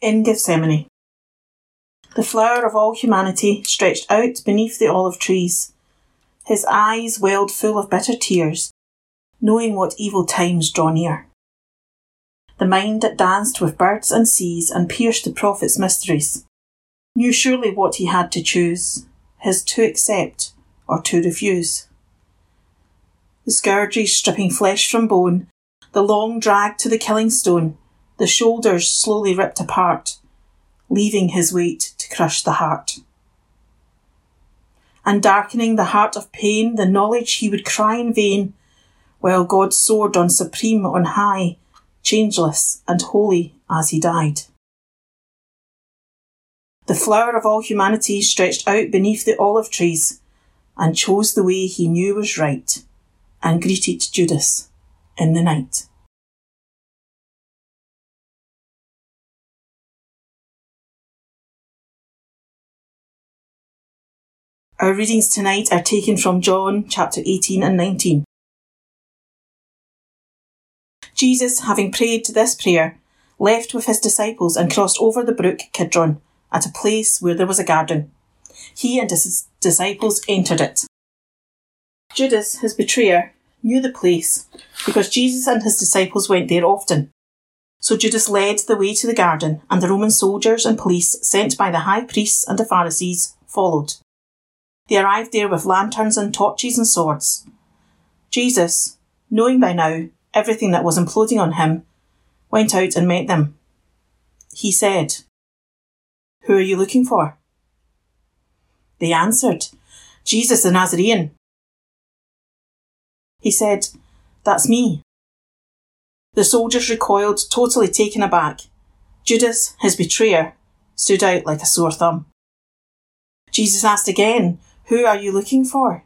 In Gethsemane. The flower of all humanity stretched out beneath the olive trees. His eyes welled full of bitter tears, knowing what evil times draw near. The mind that danced with birds and seas and pierced the prophet's mysteries knew surely what he had to choose, his to accept or to refuse. The scourges stripping flesh from bone, the long drag to the killing stone, the shoulders slowly ripped apart, leaving his weight to crush the heart. And darkening the heart of pain, the knowledge he would cry in vain, while God soared on supreme on high, changeless and holy as he died. The flower of all humanity stretched out beneath the olive trees and chose the way he knew was right and greeted Judas in the night. Our readings tonight are taken from John chapter 18 and 19. Jesus, having prayed this prayer, left with his disciples and crossed over the brook Kidron at a place where there was a garden. He and his disciples entered it. Judas, his betrayer, knew the place because Jesus and his disciples went there often. So Judas led the way to the garden, and the Roman soldiers and police sent by the high priests and the Pharisees followed. They arrived there with lanterns and torches and swords. Jesus, knowing by now everything that was imploding on him, went out and met them. He said, Who are you looking for? They answered, Jesus the Nazarene. He said, That's me. The soldiers recoiled, totally taken aback. Judas, his betrayer, stood out like a sore thumb. Jesus asked again, who are you looking for?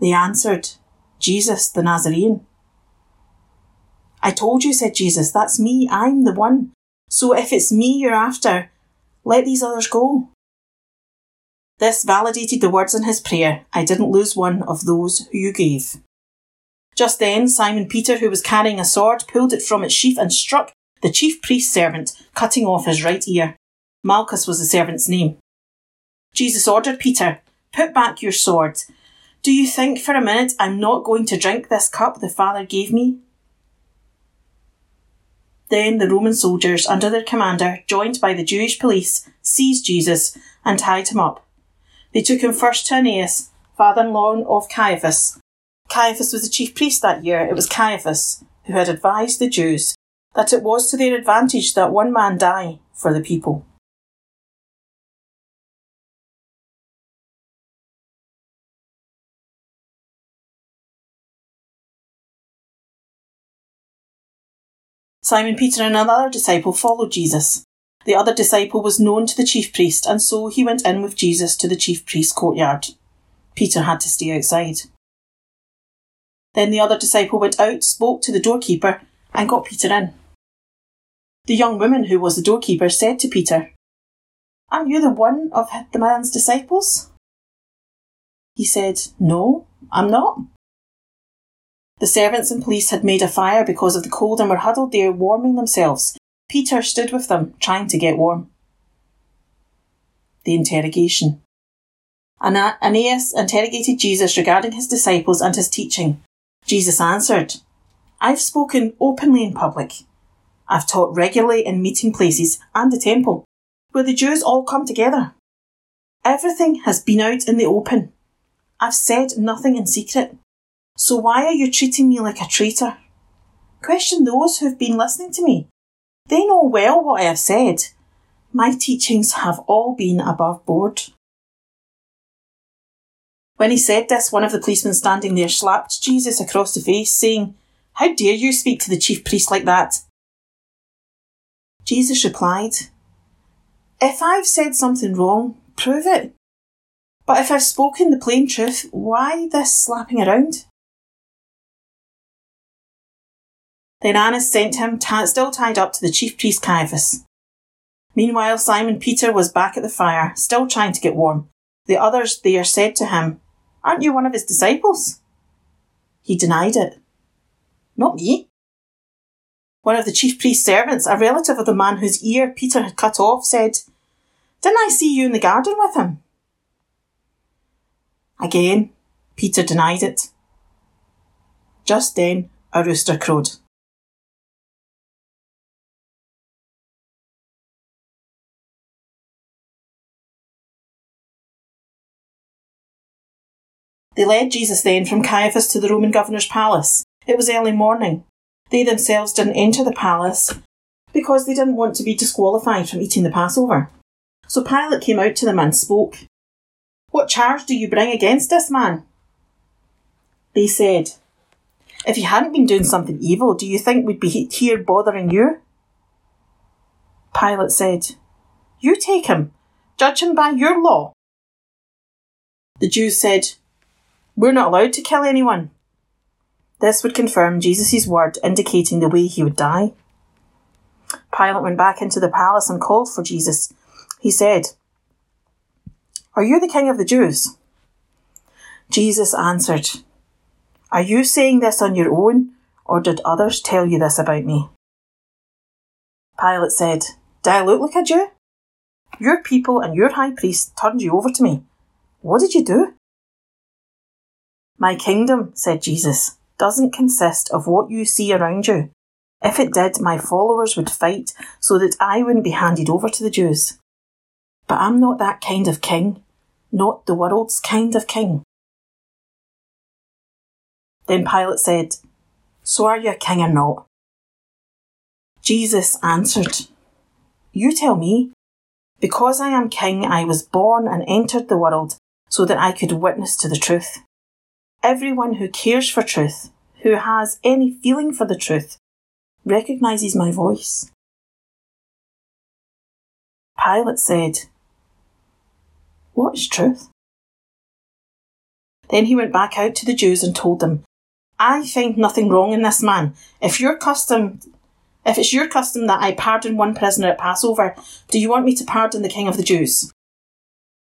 They answered, Jesus the Nazarene. I told you, said Jesus, that's me, I'm the one. So if it's me you're after, let these others go. This validated the words in his prayer, I didn't lose one of those who you gave. Just then, Simon Peter, who was carrying a sword, pulled it from its sheath and struck the chief priest's servant, cutting off his right ear. Malchus was the servant's name. Jesus ordered Peter, Put back your sword. Do you think for a minute I'm not going to drink this cup the Father gave me? Then the Roman soldiers, under their commander, joined by the Jewish police, seized Jesus and tied him up. They took him first to Annas, father in law of Caiaphas. Caiaphas was the chief priest that year. It was Caiaphas who had advised the Jews that it was to their advantage that one man die for the people. Simon Peter and another disciple followed Jesus. The other disciple was known to the chief priest, and so he went in with Jesus to the chief priest's courtyard. Peter had to stay outside. Then the other disciple went out, spoke to the doorkeeper, and got Peter in. The young woman who was the doorkeeper said to Peter, Aren't you the one of the man's disciples? He said, No, I'm not. The servants and police had made a fire because of the cold and were huddled there warming themselves. Peter stood with them, trying to get warm. The interrogation. Ananias interrogated Jesus regarding his disciples and his teaching. Jesus answered, I've spoken openly in public. I've taught regularly in meeting places and the temple, where the Jews all come together. Everything has been out in the open. I've said nothing in secret. So why are you treating me like a traitor? Question those who have been listening to me. They know well what I have said. My teachings have all been above board. When he said this, one of the policemen standing there slapped Jesus across the face, saying, How dare you speak to the chief priest like that? Jesus replied, If I've said something wrong, prove it. But if I've spoken the plain truth, why this slapping around? Then Annas sent him, t- still tied up, to the chief priest Caiaphas. Meanwhile, Simon Peter was back at the fire, still trying to get warm. The others there said to him, Aren't you one of his disciples? He denied it. Not me. One of the chief priest's servants, a relative of the man whose ear Peter had cut off, said, Didn't I see you in the garden with him? Again, Peter denied it. Just then, a rooster crowed. They led Jesus then from Caiaphas to the Roman governor's palace. It was early morning. They themselves didn't enter the palace because they didn't want to be disqualified from eating the Passover. So Pilate came out to them and spoke. What charge do you bring against this man? They said, If he hadn't been doing something evil, do you think we'd be here bothering you? Pilate said, You take him. Judge him by your law. The Jews said, we're not allowed to kill anyone. This would confirm Jesus' word indicating the way he would die. Pilate went back into the palace and called for Jesus. He said, Are you the king of the Jews? Jesus answered, Are you saying this on your own, or did others tell you this about me? Pilate said, Do I look like a Jew? Your people and your high priest turned you over to me. What did you do? My kingdom, said Jesus, doesn't consist of what you see around you. If it did, my followers would fight so that I wouldn't be handed over to the Jews. But I'm not that kind of king, not the world's kind of king. Then Pilate said, So are you a king or not? Jesus answered, You tell me. Because I am king, I was born and entered the world so that I could witness to the truth. Everyone who cares for truth, who has any feeling for the truth, recognises my voice. Pilate said, What is truth? Then he went back out to the Jews and told them, I find nothing wrong in this man. If your custom if it's your custom that I pardon one prisoner at Passover, do you want me to pardon the king of the Jews?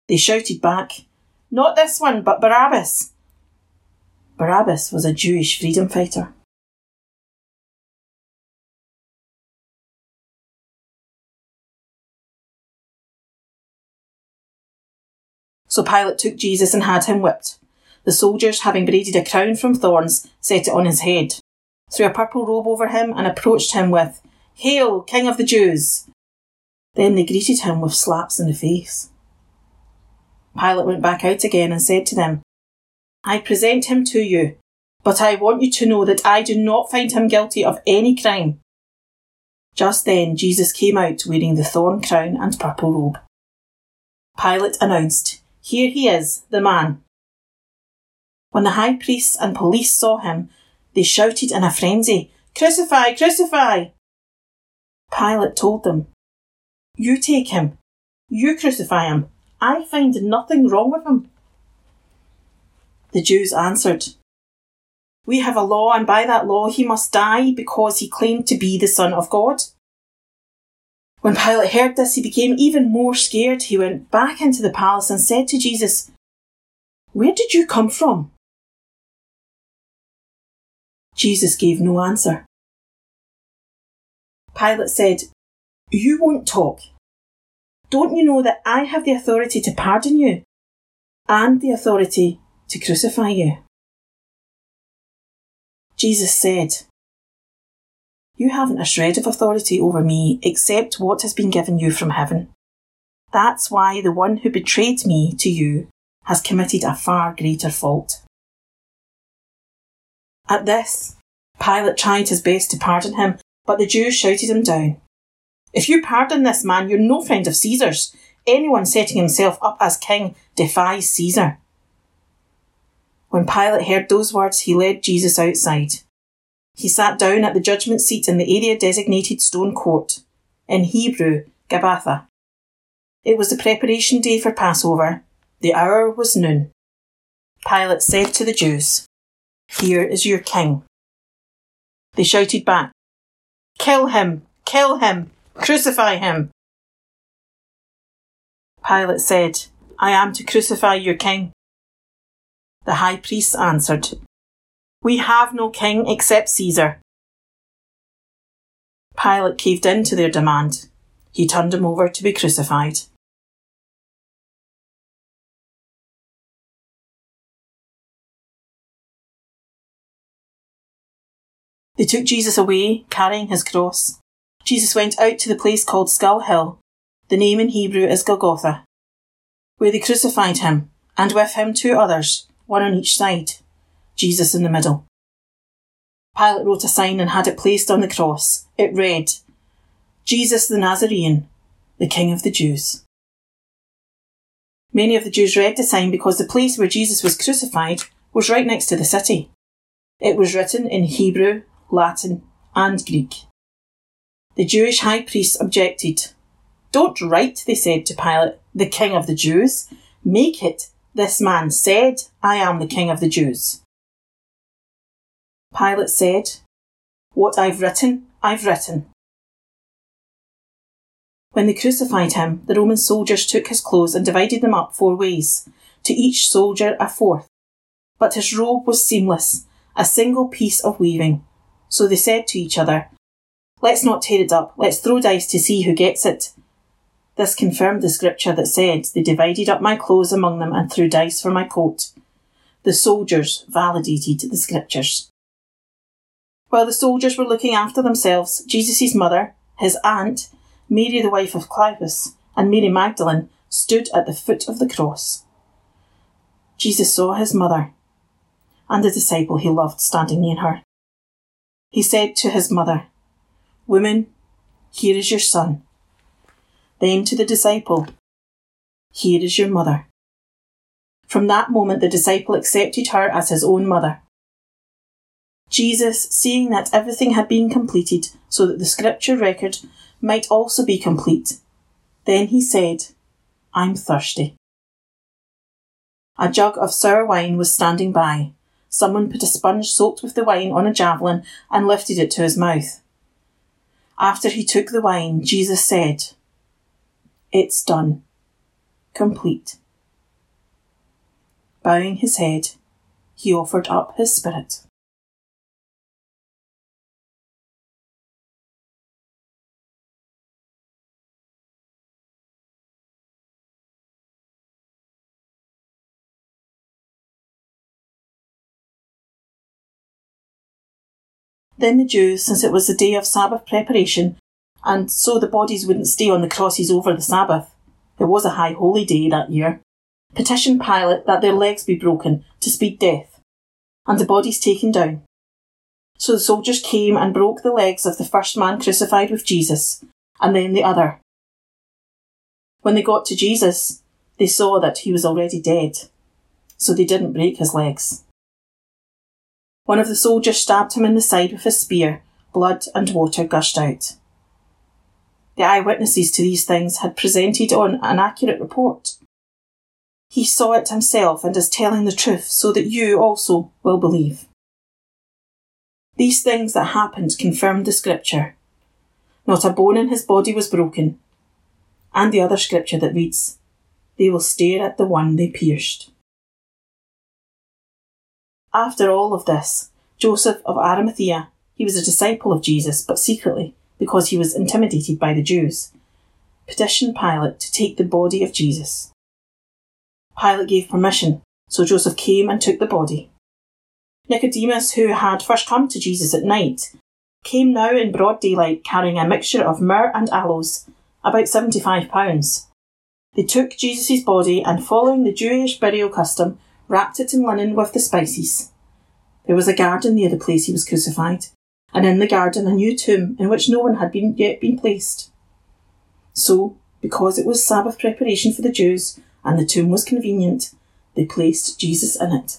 They shouted back, Not this one, but Barabbas. Barabbas was a Jewish freedom fighter. So Pilate took Jesus and had him whipped. The soldiers, having braided a crown from thorns, set it on his head, threw a purple robe over him, and approached him with, Hail, King of the Jews! Then they greeted him with slaps in the face. Pilate went back out again and said to them, I present him to you, but I want you to know that I do not find him guilty of any crime. Just then Jesus came out wearing the thorn crown and purple robe. Pilate announced, Here he is, the man. When the high priests and police saw him, they shouted in a frenzy, Crucify, crucify! Pilate told them, You take him. You crucify him. I find nothing wrong with him. The Jews answered, We have a law, and by that law he must die because he claimed to be the Son of God. When Pilate heard this, he became even more scared. He went back into the palace and said to Jesus, Where did you come from? Jesus gave no answer. Pilate said, You won't talk. Don't you know that I have the authority to pardon you and the authority to crucify you. Jesus said, You haven't a shred of authority over me except what has been given you from heaven. That's why the one who betrayed me to you has committed a far greater fault. At this, Pilate tried his best to pardon him, but the Jews shouted him down. If you pardon this man, you're no friend of Caesar's. Anyone setting himself up as king defies Caesar. When Pilate heard those words, he led Jesus outside. He sat down at the judgment seat in the area designated Stone Court, in Hebrew, Gabbatha. It was the preparation day for Passover. The hour was noon. Pilate said to the Jews, Here is your king. They shouted back, Kill him! Kill him! Crucify him! Pilate said, I am to crucify your king. The high priest answered, We have no king except Caesar. Pilate caved in to their demand. He turned him over to be crucified. They took Jesus away, carrying his cross. Jesus went out to the place called Skull Hill. The name in Hebrew is Golgotha, where they crucified him, and with him two others, one on each side, Jesus in the middle. Pilate wrote a sign and had it placed on the cross. It read, Jesus the Nazarene, the King of the Jews. Many of the Jews read the sign because the place where Jesus was crucified was right next to the city. It was written in Hebrew, Latin, and Greek. The Jewish high priests objected. Don't write, they said to Pilate, the King of the Jews. Make it, this man said, I am the King of the Jews. Pilate said, What I've written, I've written. When they crucified him, the Roman soldiers took his clothes and divided them up four ways, to each soldier a fourth. But his robe was seamless, a single piece of weaving. So they said to each other, Let's not tear it up, let's throw dice to see who gets it. This confirmed the scripture that said, They divided up my clothes among them and threw dice for my coat. The soldiers validated the scriptures. While the soldiers were looking after themselves, Jesus' mother, his aunt, Mary the wife of Clopas, and Mary Magdalene stood at the foot of the cross. Jesus saw his mother and the disciple he loved standing near her. He said to his mother, Woman, here is your son. Then to the disciple, Here is your mother. From that moment, the disciple accepted her as his own mother. Jesus, seeing that everything had been completed so that the scripture record might also be complete, then he said, I'm thirsty. A jug of sour wine was standing by. Someone put a sponge soaked with the wine on a javelin and lifted it to his mouth. After he took the wine, Jesus said, It's done. Complete. Bowing his head, he offered up his spirit. Then the Jews, since it was the day of Sabbath preparation, and so the bodies wouldn't stay on the crosses over the Sabbath, it was a high holy day that year, petitioned Pilate that their legs be broken to speed death, and the bodies taken down. So the soldiers came and broke the legs of the first man crucified with Jesus, and then the other. When they got to Jesus, they saw that he was already dead, so they didn't break his legs. One of the soldiers stabbed him in the side with a spear. Blood and water gushed out. The eyewitnesses to these things had presented on an accurate report. He saw it himself and is telling the truth so that you also will believe. These things that happened confirmed the scripture. Not a bone in his body was broken. And the other scripture that reads, They will stare at the one they pierced. After all of this, Joseph of Arimathea, he was a disciple of Jesus, but secretly, because he was intimidated by the Jews, petitioned Pilate to take the body of Jesus. Pilate gave permission, so Joseph came and took the body. Nicodemus, who had first come to Jesus at night, came now in broad daylight carrying a mixture of myrrh and aloes, about seventy-five pounds. They took Jesus' body and, following the Jewish burial custom, wrapped it in linen with the spices. There was a garden near the place he was crucified, and in the garden a new tomb in which no one had been yet been placed. So, because it was Sabbath preparation for the Jews, and the tomb was convenient, they placed Jesus in it.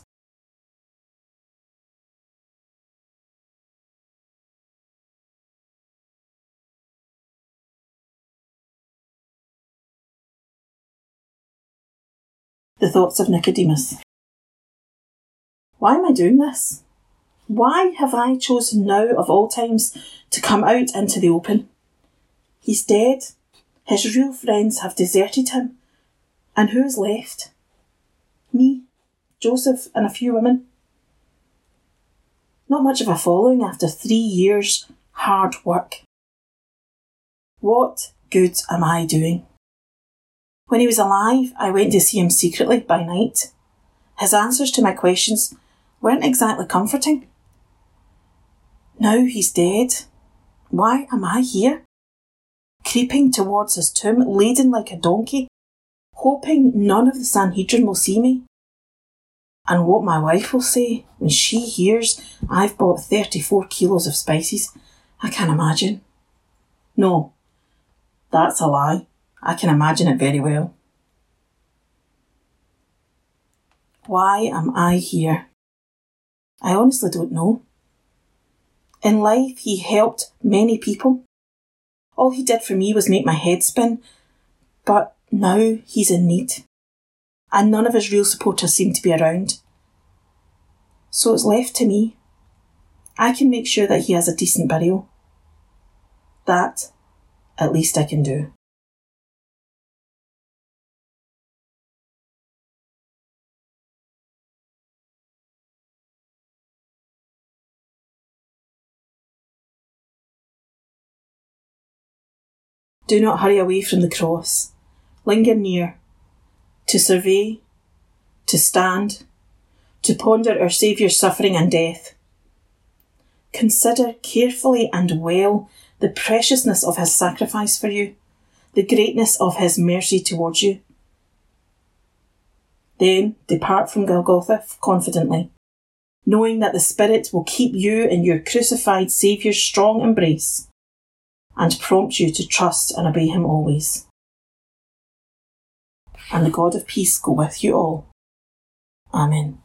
The thoughts of Nicodemus. Why am I doing this? Why have I chosen now of all times to come out into the open? He's dead. His real friends have deserted him. And who is left? Me, Joseph, and a few women. Not much of a following after three years' hard work. What good am I doing? When he was alive, I went to see him secretly by night. His answers to my questions weren't exactly comforting. Now he's dead. Why am I here? Creeping towards his tomb, laden like a donkey, hoping none of the Sanhedrin will see me. And what my wife will say when she hears I've bought 34 kilos of spices, I can't imagine. No, that's a lie. I can imagine it very well. Why am I here? I honestly don't know. In life, he helped many people. All he did for me was make my head spin, but now he's in need. And none of his real supporters seem to be around. So it's left to me. I can make sure that he has a decent burial. That, at least, I can do. Do not hurry away from the cross. Linger near, to survey, to stand, to ponder our Saviour's suffering and death. Consider carefully and well the preciousness of his sacrifice for you, the greatness of his mercy towards you. Then depart from Golgotha confidently, knowing that the Spirit will keep you in your crucified Saviour's strong embrace and prompt you to trust and obey him always. And the God of peace go with you all. Amen.